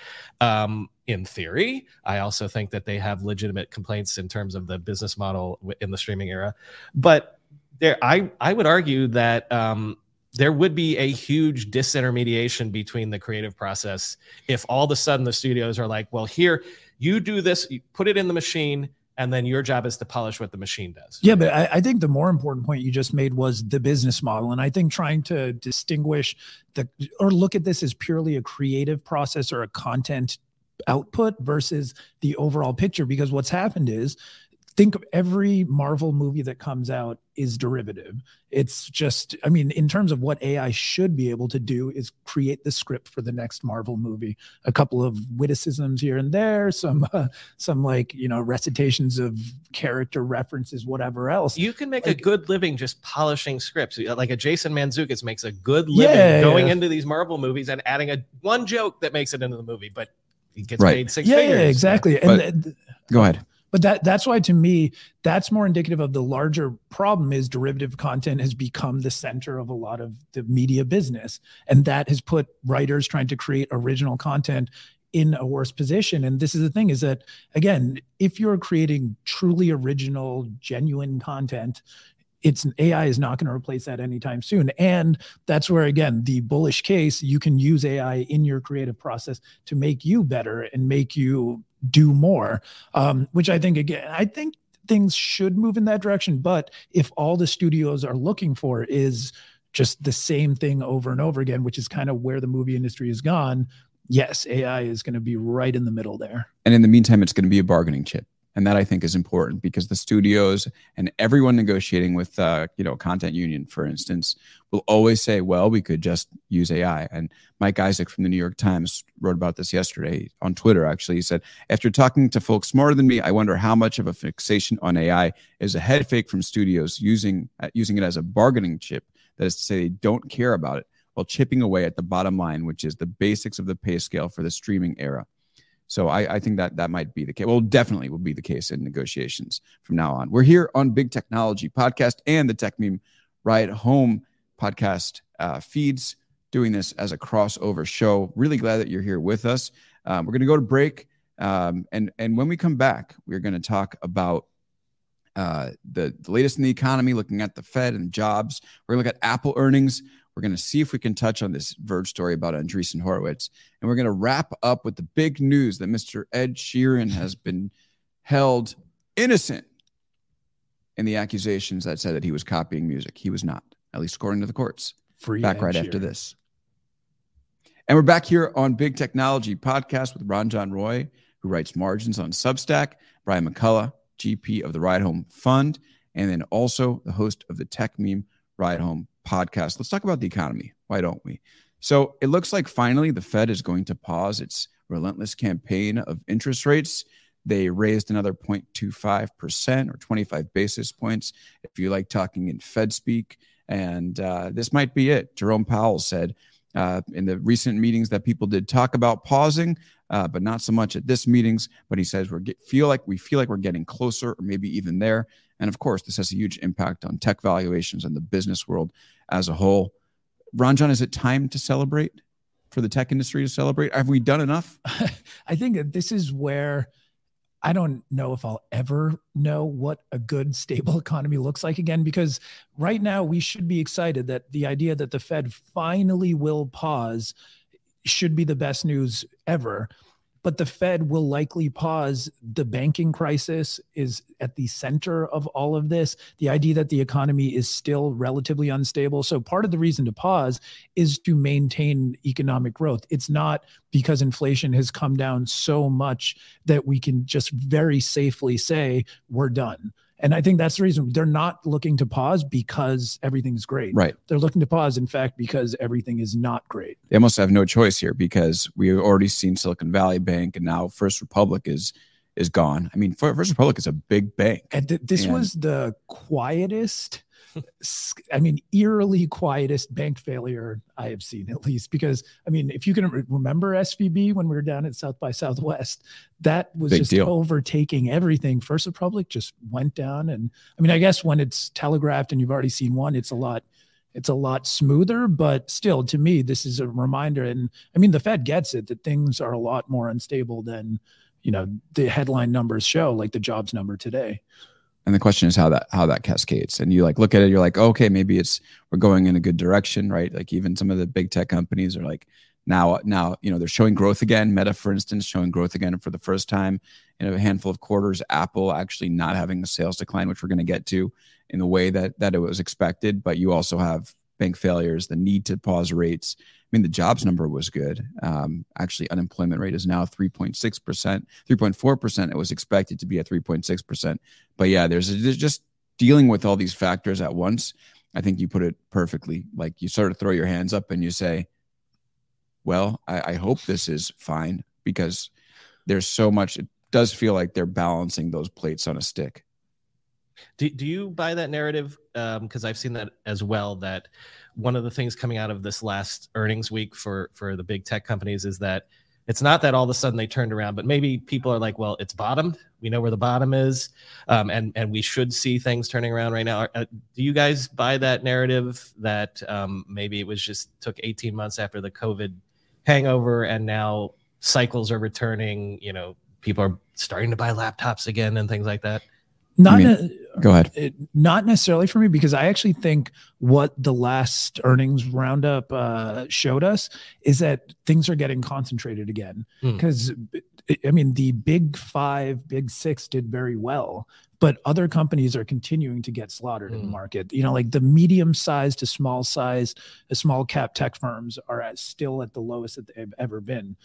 Um in theory i also think that they have legitimate complaints in terms of the business model in the streaming era but there i i would argue that um there would be a huge disintermediation between the creative process if all of a sudden the studios are like well here you do this you put it in the machine and then your job is to polish what the machine does. Yeah, but I, I, think the more important point you just made was the business model. And I think trying to distinguish the or look at this as purely a creative process or a content output versus the overall picture. Because what's happened is think of every Marvel movie that comes out is derivative. It's just, I mean, in terms of what AI should be able to do is create the script for the next Marvel movie. A couple of witticisms here and there, some, uh, some like you know recitations of character references, whatever else. You can make like, a good living just polishing scripts. Like a Jason Mantzoukas makes a good living yeah, going yeah. into these Marvel movies and adding a one joke that makes it into the movie, but he gets right. paid six yeah, figures. Yeah, exactly. And but, th- go ahead but that that's why to me that's more indicative of the larger problem is derivative content has become the center of a lot of the media business and that has put writers trying to create original content in a worse position and this is the thing is that again if you're creating truly original genuine content it's AI is not going to replace that anytime soon. And that's where again the bullish case you can use AI in your creative process to make you better and make you do more. Um, which I think again, I think things should move in that direction. But if all the studios are looking for is just the same thing over and over again, which is kind of where the movie industry has gone, yes, AI is going to be right in the middle there. And in the meantime, it's going to be a bargaining chip and that I think is important because the studios and everyone negotiating with uh, you know content union, for instance, will always say, "Well, we could just use AI." And Mike Isaac from the New York Times wrote about this yesterday on Twitter. Actually, he said, "After talking to folks smarter than me, I wonder how much of a fixation on AI is a head fake from studios using uh, using it as a bargaining chip. That is to say, they don't care about it." While chipping away at the bottom line, which is the basics of the pay scale for the streaming era. So I, I, think that that might be the case. Well, definitely will be the case in negotiations from now on. We're here on Big Technology Podcast and the Techmeme Ride Home podcast uh, feeds, doing this as a crossover show. Really glad that you're here with us. Um, we're going to go to break, um, and and when we come back, we're going to talk about uh, the, the latest in the economy, looking at the Fed and jobs. We're going to look at Apple earnings. We're going to see if we can touch on this Verge story about Andreessen Horowitz. And we're going to wrap up with the big news that Mr. Ed Sheeran has been held innocent in the accusations that said that he was copying music. He was not, at least according to the courts. Free back Ed right Sheeran. after this. And we're back here on Big Technology Podcast with Ranjan Roy, who writes margins on Substack, Brian McCullough, GP of the Ride Home Fund, and then also the host of the Techmeme Ride Home podcast. Let's talk about the economy. Why don't we? So it looks like finally the Fed is going to pause its relentless campaign of interest rates. They raised another 0.25% or 25 basis points, if you like talking in Fed speak. And uh, this might be it. Jerome Powell said uh, in the recent meetings that people did talk about pausing, uh, but not so much at this meetings. But he says we feel like we feel like we're getting closer, or maybe even there. And of course, this has a huge impact on tech valuations and the business world as a whole. Ranjan, is it time to celebrate for the tech industry to celebrate? Have we done enough? I think that this is where I don't know if I'll ever know what a good, stable economy looks like again, because right now we should be excited that the idea that the Fed finally will pause should be the best news ever but the Fed will likely pause. The banking crisis is at the center of all of this. The idea that the economy is still relatively unstable. So, part of the reason to pause is to maintain economic growth. It's not because inflation has come down so much that we can just very safely say we're done. And I think that's the reason they're not looking to pause because everything's great. Right. They're looking to pause, in fact, because everything is not great. They almost have no choice here because we've already seen Silicon Valley Bank and now First Republic is is gone. I mean, First Republic is a big bank. And th- this and was the quietest I mean, eerily quietest bank failure I have seen, at least. Because, I mean, if you can remember SVB when we were down at South by Southwest, that was Big just deal. overtaking everything. First Republic just went down. And I mean, I guess when it's telegraphed and you've already seen one, it's a lot. It's a lot smoother, but still, to me, this is a reminder. And I mean, the Fed gets it that things are a lot more unstable than, you know, the headline numbers show, like the jobs number today and the question is how that how that cascades and you like look at it you're like okay maybe it's we're going in a good direction right like even some of the big tech companies are like Now, now you know they're showing growth again. Meta, for instance, showing growth again for the first time in a handful of quarters. Apple actually not having a sales decline, which we're going to get to in the way that that it was expected. But you also have bank failures, the need to pause rates. I mean, the jobs number was good. Um, actually, unemployment rate is now 3.6%, 3.4%. It was expected to be at 3.6%. But yeah, there's, there's just dealing with all these factors at once. I think you put it perfectly. Like you sort of throw your hands up and you say, well, I, I hope this is fine because there's so much, it does feel like they're balancing those plates on a stick. Do, do you buy that narrative? Because um, I've seen that as well. That one of the things coming out of this last earnings week for for the big tech companies is that it's not that all of a sudden they turned around, but maybe people are like, well, it's bottomed. We know where the bottom is, um, and and we should see things turning around right now. Uh, do you guys buy that narrative that um, maybe it was just took 18 months after the COVID hangover, and now cycles are returning? You know, people are starting to buy laptops again and things like that. Not I mean, a, go ahead. It, not necessarily for me because I actually think what the last earnings roundup uh, showed us is that things are getting concentrated again. Because mm. I mean, the big five, big six did very well, but other companies are continuing to get slaughtered mm. in the hmm. market. You know, like the medium size to small size, the small cap tech firms are at, still at the lowest that they've ever been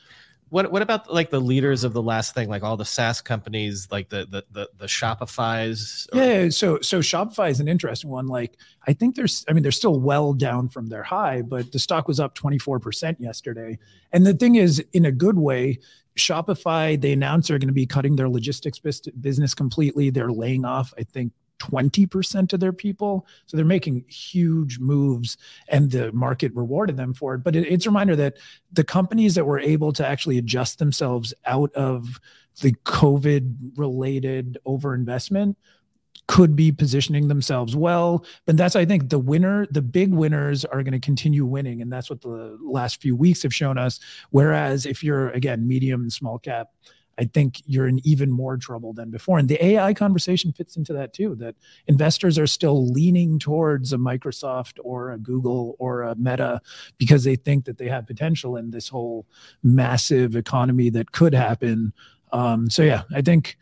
what what about like the leaders of the last thing, like all the SaaS companies, like the the the, the Shopify's? Or- yeah, so so Shopify is an interesting one. Like I think there's, I mean, they're still well down from their high, but the stock was up 24 percent yesterday. And the thing is, in a good way, Shopify they announced they're going to be cutting their logistics business completely. They're laying off, I think, 20% of their people. So they're making huge moves and the market rewarded them for it. But it, it's a reminder that the companies that were able to actually adjust themselves out of the COVID related overinvestment could be positioning themselves well. But that's, I think, the winner, the big winners are going to continue winning. And that's what the last few weeks have shown us. Whereas if you're, again, medium and small cap, I think you're in even more trouble than before. And the AI conversation fits into that too, that investors are still leaning towards a Microsoft or a Google or a Meta because they think that they have potential in this whole massive economy that could happen. Um, so, yeah, I think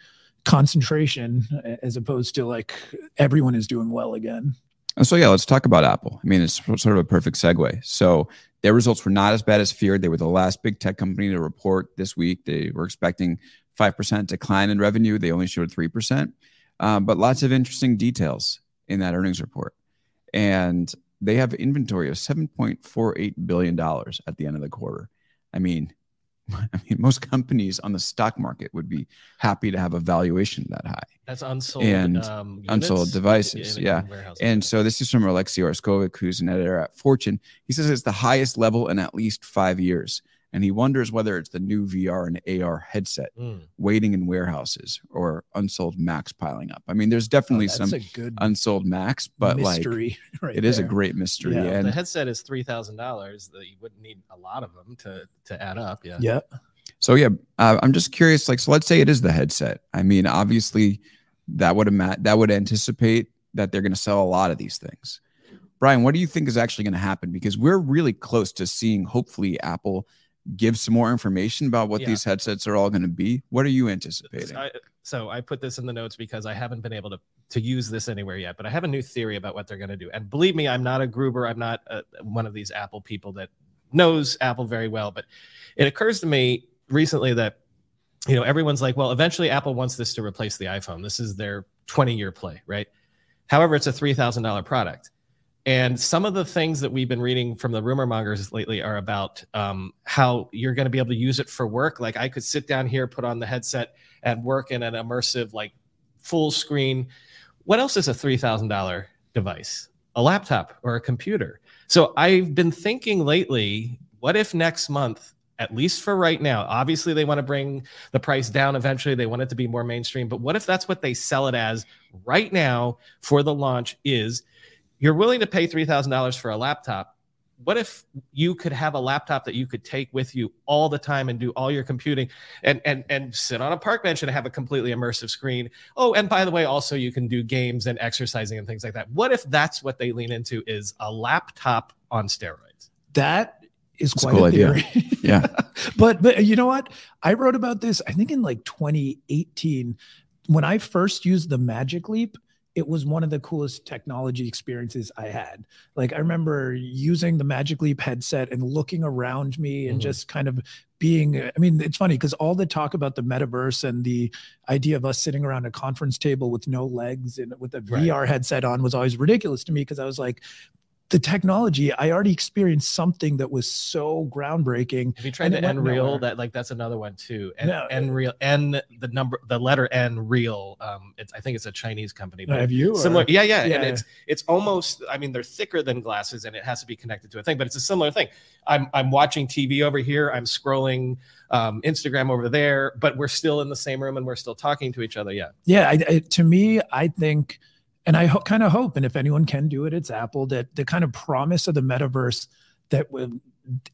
concentration as opposed to like everyone is doing well again. So, yeah, let's talk about Apple. I mean, it's sort of a perfect segue. So, their results were not as bad as feared. They were the last big tech company to report this week. They were expecting 5% decline in revenue. They only showed 3%. Um, but lots of interesting details in that earnings report. And they have inventory of $7.48 billion at the end of the quarter. I mean, I mean, most companies on the stock market would be happy to have a valuation that high. That's unsold and um, unsold devices. In, yeah. and so this is from Alexei Oreskovic, who's an editor at Fortune. He says it's the highest level in at least five years. And he wonders whether it's the new VR and AR headset mm. waiting in warehouses or unsold Macs piling up. I mean, there's definitely oh, some unsold Macs, but mystery like right it there. is a great mystery. Yeah. And the headset is three thousand dollars. That you wouldn't need a lot of them to to add up. Yeah. Yeah. So yeah, uh, I'm just curious. Like, so let's say it is the headset. I mean, obviously, that would ima- that would anticipate that they're going to sell a lot of these things. Brian, what do you think is actually going to happen? Because we're really close to seeing, hopefully, Apple give some more information about what yeah. these headsets are all going to be. What are you anticipating? I, so I put this in the notes because I haven't been able to to use this anywhere yet, but I have a new theory about what they're going to do. And believe me, I'm not a Gruber. I'm not a, one of these Apple people that knows Apple very well. But it occurs to me recently that you know everyone's like, well, eventually Apple wants this to replace the iPhone. This is their 20 year play, right? However, it's a three thousand dollar product. And some of the things that we've been reading from the rumor mongers lately are about um, how you're going to be able to use it for work. Like I could sit down here, put on the headset, and work in an immersive, like full screen. What else is a three thousand dollar device? A laptop or a computer. So I've been thinking lately, what if next month at least for right now. Obviously, they want to bring the price down eventually. They want it to be more mainstream. But what if that's what they sell it as right now for the launch is you're willing to pay $3,000 for a laptop. What if you could have a laptop that you could take with you all the time and do all your computing and and and sit on a park bench and have a completely immersive screen? Oh, and by the way, also you can do games and exercising and things like that. What if that's what they lean into is a laptop on steroids? That is It's a quite cool a idea. theory. Yeah. but but you know what? I wrote about this. I think in like 2018, when I first used the Magic Leap. It was one of the coolest technology experiences I had. Like I remember using the Magic Leap headset and looking around me and Mhm. just kind of being. I mean, it's funny because all the talk about the metaverse and the idea of us sitting around a conference table with no legs and with a Right. VR headset on was always ridiculous to me because I was like, the technology, I already experienced something that was so groundbreaking. Have you tried And the it went Nreal? That like that's another one too. N, No. N real N the number the letter N real. Um, it's I think it's a Chinese company. but Have you? similar yeah, yeah Yeah. and it's it's almost i mean they're thicker than glasses and it has to be connected to a thing but it's a similar thing i'm i'm watching tv over here i'm scrolling um, instagram over there but we're still in the same room and we're still talking to each other yeah yeah I, I, to me i think and i ho- kind of hope and if anyone can do it it's apple that the kind of promise of the metaverse that will,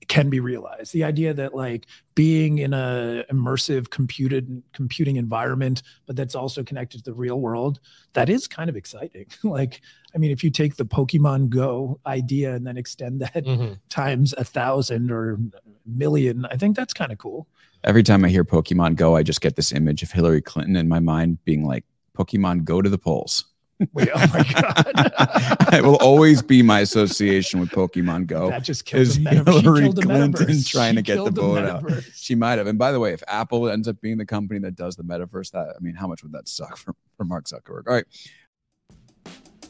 can be realized. The idea that like being in a immersive computed computing environment but that's also connected to the real world that is kind of exciting. Like i mean if you take the pokemon go idea and then extend that mm-hmm. times a thousand or million i think that's kind of cool. Every time I hear Pokemon Go, I just get this image of Hillary Clinton in my mind being like, Pokemon Go to the polls. Wait, oh my god it will always be my association with Pokemon Go. that just killed is the meta- she Hillary Clinton trying She to get the vote out. She might have. And by the way, if Apple ends up being the company that does the metaverse, that I mean, how much would that suck for, for Mark Zuckerberg? All right.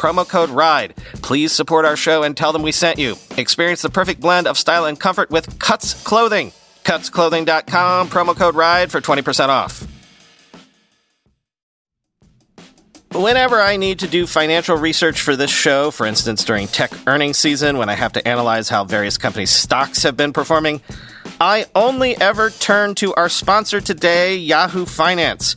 promo code RIDE. Please support our show and tell them we sent you. Experience the perfect blend of style and comfort with Cuts Clothing. Cutsclothing.com, promo code RIDE for 20% off. Whenever I need to do financial research for this show, for instance during tech earnings season when I have to analyze how various companies' stocks have been performing, I only ever turn to our sponsor today, Yahoo Finance.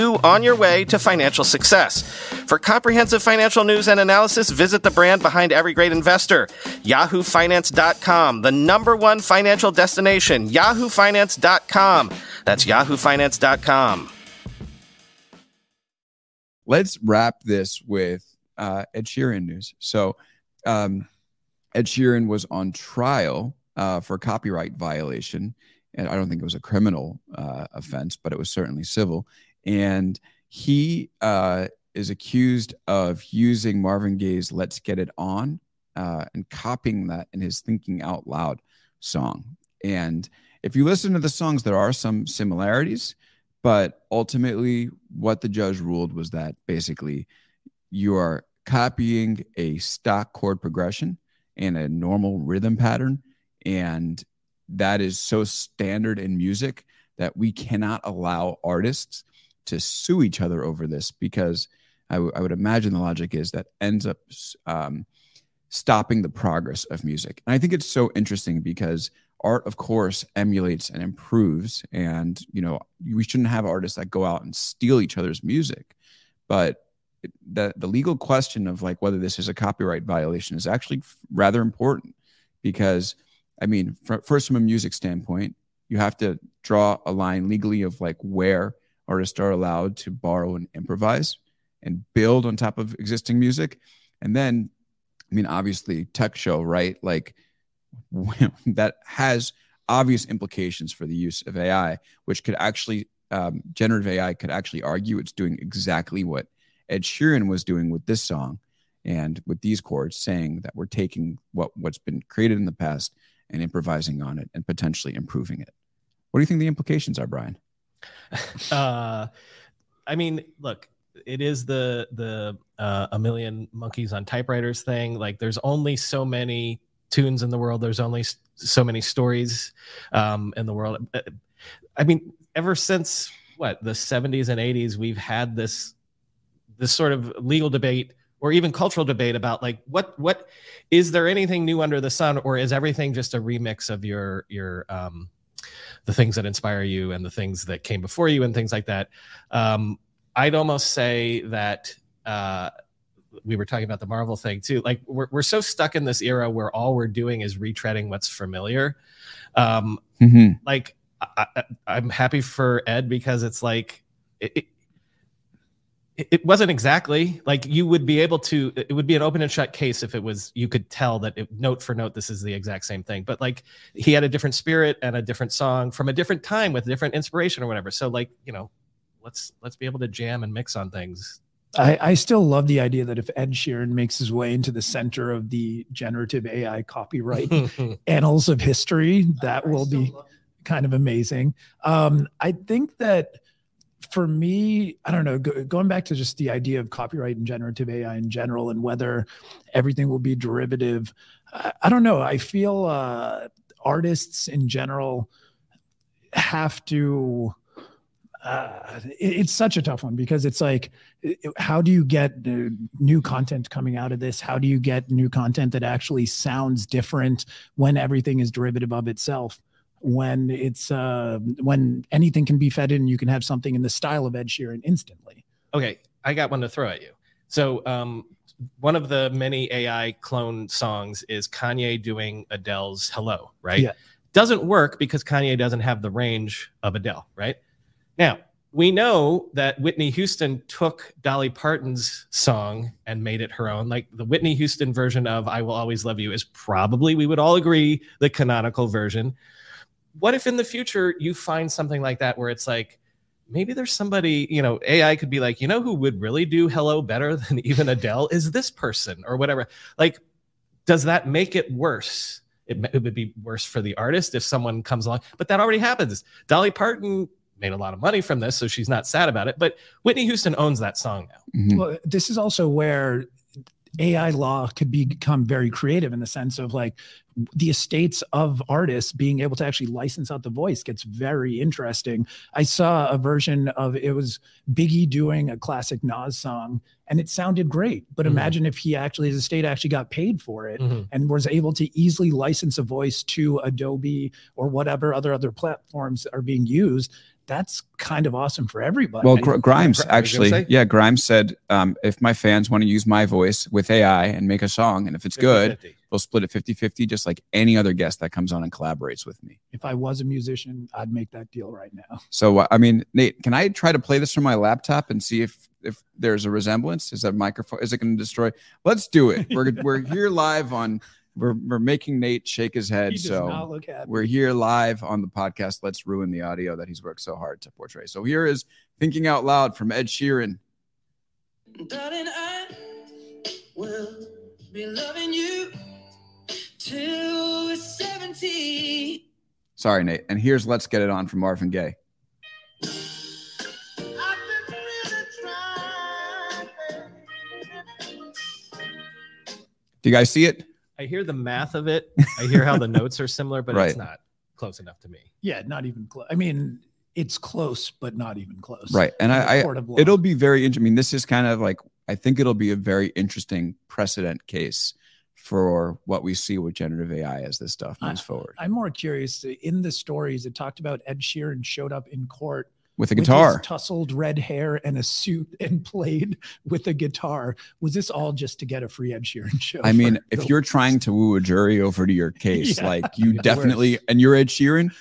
on your way to financial success. For comprehensive financial news and analysis, visit the brand behind every great investor, yahoofinance.com, the number one financial destination, yahoofinance.com. That's yahoofinance.com. let's wrap this with uh, Ed Sheeran news. So, um, Ed Sheeran was on trial uh, for copyright violation, and I don't think it was a criminal uh, offense, but it was certainly civil. And he uh, is accused of using Marvin Gaye's "Let's Get It On" uh, and copying that in his "Thinking Out Loud" song. And if you listen to the songs, there are some similarities but ultimately what the judge ruled was that basically you are copying a stock chord progression and a normal rhythm pattern and that is so standard in music that we cannot allow artists to sue each other over this because I, w- I would imagine the logic is that ends up um, stopping the progress of music. And i think it's so interesting because art of course emulates and improves and you know we shouldn't have artists that go out and steal each other's music. But the the legal question of like whether this is a copyright violation is actually rather important because i mean first from a music standpoint you have to draw a line legally of like where artists are allowed to borrow and improvise and build on top of existing music. And then i mean obviously tech show right? Like that has obvious implications for the use of ai which could actually um, generative ai could actually argue it's doing exactly what ed sheeran was doing with this song and with these chords saying that we're taking what what's been created in the past and improvising on it and potentially improving it. What do you think the implications are brian uh, I mean, look, it is the the uh, a million monkeys on typewriters thing. Like, there's only so many tunes in the world. There's only so many stories um, in the world. Uh, I mean, ever since what the 70s and 80s, we've had this this sort of legal debate or even cultural debate about like what what is there anything new under the sun or is everything just a remix of your your um, the things that inspire you and the things that came before you and things like that. Um, I'd almost say that uh, we were talking about the Marvel thing too. Like we're we're so stuck in this era where all we're doing is retreading what's familiar. Um, mm-hmm. Like I, am happy for Ed because it's like it, it wasn't exactly like you would be able to it would be an open and shut case if it was you could tell that it, note for note this is the exact same thing. But like he had a different spirit and a different song from a different time with different inspiration or whatever. So like you know let's let's be able to jam and mix on things. I, I still love the idea that if Ed Sheeran makes his way into the center of the generative AI copyright annals of history, that will be kind of amazing. Um, I think that for me, I don't know, go, going back to just the idea of copyright and generative AI in general and whether everything will be derivative, I, I don't know. I feel uh, artists in general have to. Uh, it, it's such a tough one because it's like, how do you get new content coming out of this? How do you get new content that actually sounds different when everything is derivative of itself? When it's uh, when anything can be fed in, you can have something in the style of Ed Sheeran instantly. Okay, I got one to throw at you. So um, one of the many AI clone songs is Kanye doing Adele's "Hello," right? Yeah. Doesn't work because Kanye doesn't have the range of Adele, right? Now we know that Whitney Houston took Dolly Parton's song and made it her own. Like the Whitney Houston version of I Will Always Love You is probably, we would all agree, the canonical version what if in the future you find something like that where it's like maybe there's somebody you know ai could be like you know who would really do hello better than even adele is this person or whatever. Like does that make it worse? It, it would be worse for the artist if someone comes along but that already happens. Dolly parton made a lot of money from this so she's not sad about it but whitney houston owns that song now. Mm-hmm. well this is also where AI law could become very creative in the sense of like the estates of artists being able to actually license out the voice gets very interesting. I saw a version of it was Biggie doing a classic Nas song and it sounded great. But mm-hmm. imagine if he actually, his estate actually got paid for it mm-hmm. and was able to easily license a voice to Adobe or whatever other other platforms are being used that's kind of awesome for everybody. Well, Gr- Grimes actually, yeah, Grimes said, um, if my fans want to use my voice with AI and make a song, and if it's 50, good, 50. they'll split it 50 50, just like any other guest that comes on and collaborates with me. If I was a musician, I'd make that deal right now. So, uh, I mean, Nate, can I try to play this from my laptop and see if if there's a resemblance? Is that microphone? Is it going to destroy? Let's do it. We're we're here live on we're we're making Nate shake his head. so we're here live on the podcast. Let's ruin the audio that he's worked so hard to portray. So here is thinking out loud from Ed Sheeran. Darling, I will be loving you till 70. Sorry, Nate. And here's Let's Get It On from Marvin Gaye. Do you guys see it? I hear the math of it. I hear how the notes are similar, but right. it's not close enough to me. Yeah, not even close. I mean, it's close, but not even close. Right, and I, I it'll be very. Interesting. I mean, this is kind of like I think it'll be a very interesting precedent case for what we see with generative AI as this stuff moves forward. I'm more curious. In the stories, it talked about Ed Sheeran showed up in court with a guitar, with tousled red hair and a suit, and played with a guitar. Was this all just to get a free Ed Sheeran show? I mean, if you're trying to woo a jury over to your case, yeah, like you definitely, and you're Ed Sheeran,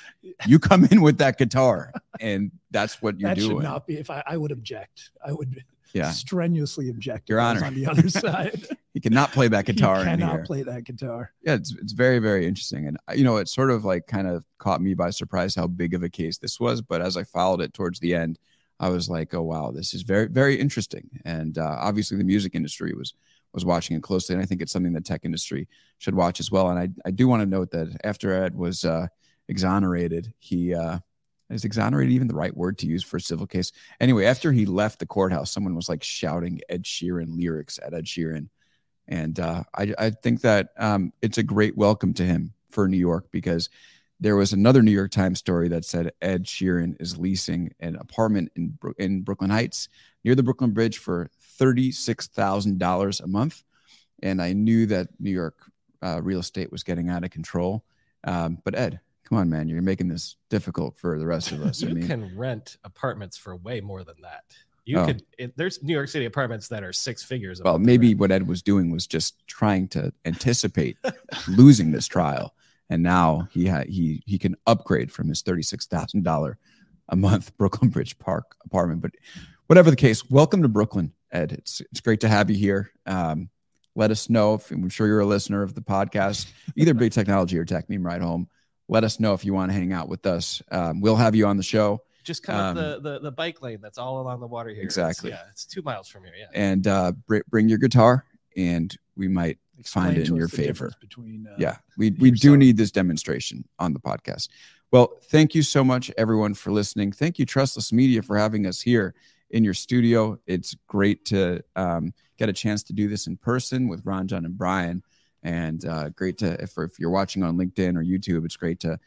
you come in with that guitar, and that's what you're that doing. should not be. If I, I would object, I would yeah. strenuously object. Your Honor. On the other side, he cannot play that guitar. He in cannot here. play that guitar. Yeah, it's it's very very interesting, and you know, it sort of like kind of caught me by surprise how big of a case this was. But as I followed it towards the end, I was like, oh wow, this is very very interesting. And uh, obviously, the music industry was was watching it closely, and I think it's something the tech industry should watch as well. And I I do want to note that after Ed was uh, exonerated, he. Uh, is exonerated even the right word to use for a civil case? Anyway, after he left the courthouse, someone was like shouting Ed Sheeran lyrics at Ed Sheeran. And uh, I, I, think that um, it's a great welcome to him for New York because there was another New York Times story that said Ed Sheeran is leasing an apartment in, in Brooklyn Heights near the Brooklyn Bridge for $36,000 a month. And I knew that New York uh, real estate was getting out of control. Um, but Ed, come on, man, you're making this difficult for the rest of us. you I mean, can rent apartments for way more than that. You Oh. could. It, there's New York City apartments that are six figures. well, maybe what Ed was doing was just trying to anticipate losing this trial, and now he ha- he he can upgrade from his thirty six thousand dollar a month Brooklyn Bridge Park apartment. But whatever the case, welcome to Brooklyn, Ed. It's it's great to have you here. Um, let us know if I'm sure you're a listener of the podcast, either Big Technology or Techmeme Ride Home. Let us know if you want to hang out with us. Um, we'll have you on the show. Just come up um, the, the the bike lane that's all along the water here. It's- Exactly. yeah, it's two miles from here. Yeah. and uh, br- bring your guitar, and we might find it in your favor. Between uh, yeah, we we do need this demonstration on the podcast. Well, thank you so much, everyone, for listening. Thank you, Trustless Media, for having us here in your studio. It's great to um, get a chance to do this in person with Ranjan, and Brian. And uh, great to if, if you're watching on LinkedIn or YouTube, it's great to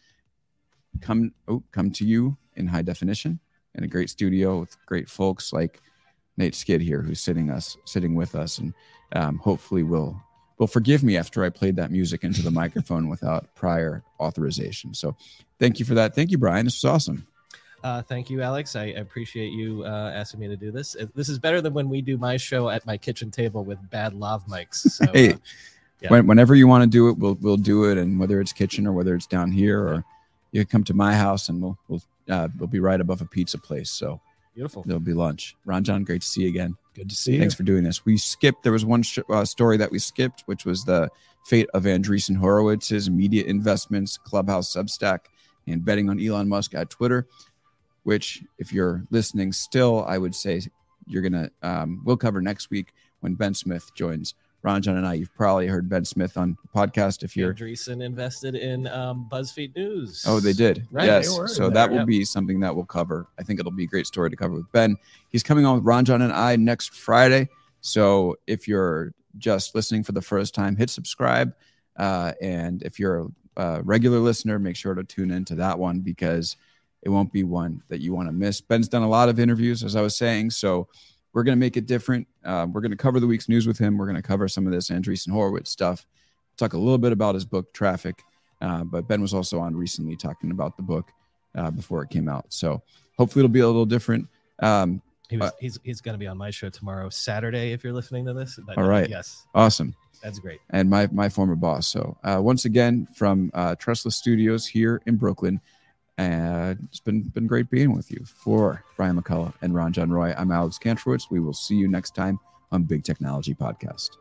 come oh, come to you in high definition in a great studio with great folks like Nate Skid here, who's sitting us sitting with us, and um, hopefully will will forgive me after I played that music into the microphone without prior authorization. So, thank you for that. Thank you, Brian. This was awesome. Uh, thank you, Alex. I appreciate you uh, asking me to do this. Uh, This is better than when we do my show at my kitchen table with bad lav mics. So, Hey, uh, Yeah. When, whenever you want to do it, we'll we'll do it, and whether it's kitchen or whether it's down here, or you can come to my house, and we'll we'll uh, we'll be right above a pizza place. So beautiful. there'll be lunch. Ranjan, great to see you again. Good to see Thanks you. for doing this. We skipped. There was one sh- uh, story that we skipped, which was the fate of Andreessen Horowitz's media investments, Clubhouse, Substack, and betting on Elon Musk at Twitter. Which, if you're listening still, I would say you're gonna. Um, we'll cover next week when Ben Smith joins Ranjan and I. You've probably heard Ben Smith on the podcast. If you're, Andreessen invested in um, BuzzFeed News. oh, they did. Right, yes. they So that there, will be something that we'll cover. I think it'll be a great story to cover with Ben. He's coming on with Ranjan and I next Friday. So if you're just listening for the first time, hit subscribe. Uh, and if you're a, a regular listener, make sure to tune into that one because it won't be one that you want to miss. Ben's done a lot of interviews, as I was saying. So we're going to make it different. Uh, we're going to cover the week's news with him. We're going to cover some of this Andreessen Horowitz stuff, talk a little bit about his book, Traffic. Uh, but Ben was also on recently talking about the book uh, before it came out. So hopefully it'll be a little different. Um, He was, Uh, he's he's going to be on my show tomorrow, Saturday, if you're listening to this. But, All uh, yes, awesome. that's great. and my my former boss. So uh, once again from uh, Trustless Studios here in Brooklyn, and it's been been great being with you. For Brian McCullough and Ranjan Roy, I'm Alex Kantrowitz. We will see you next time on Big Technology Podcast.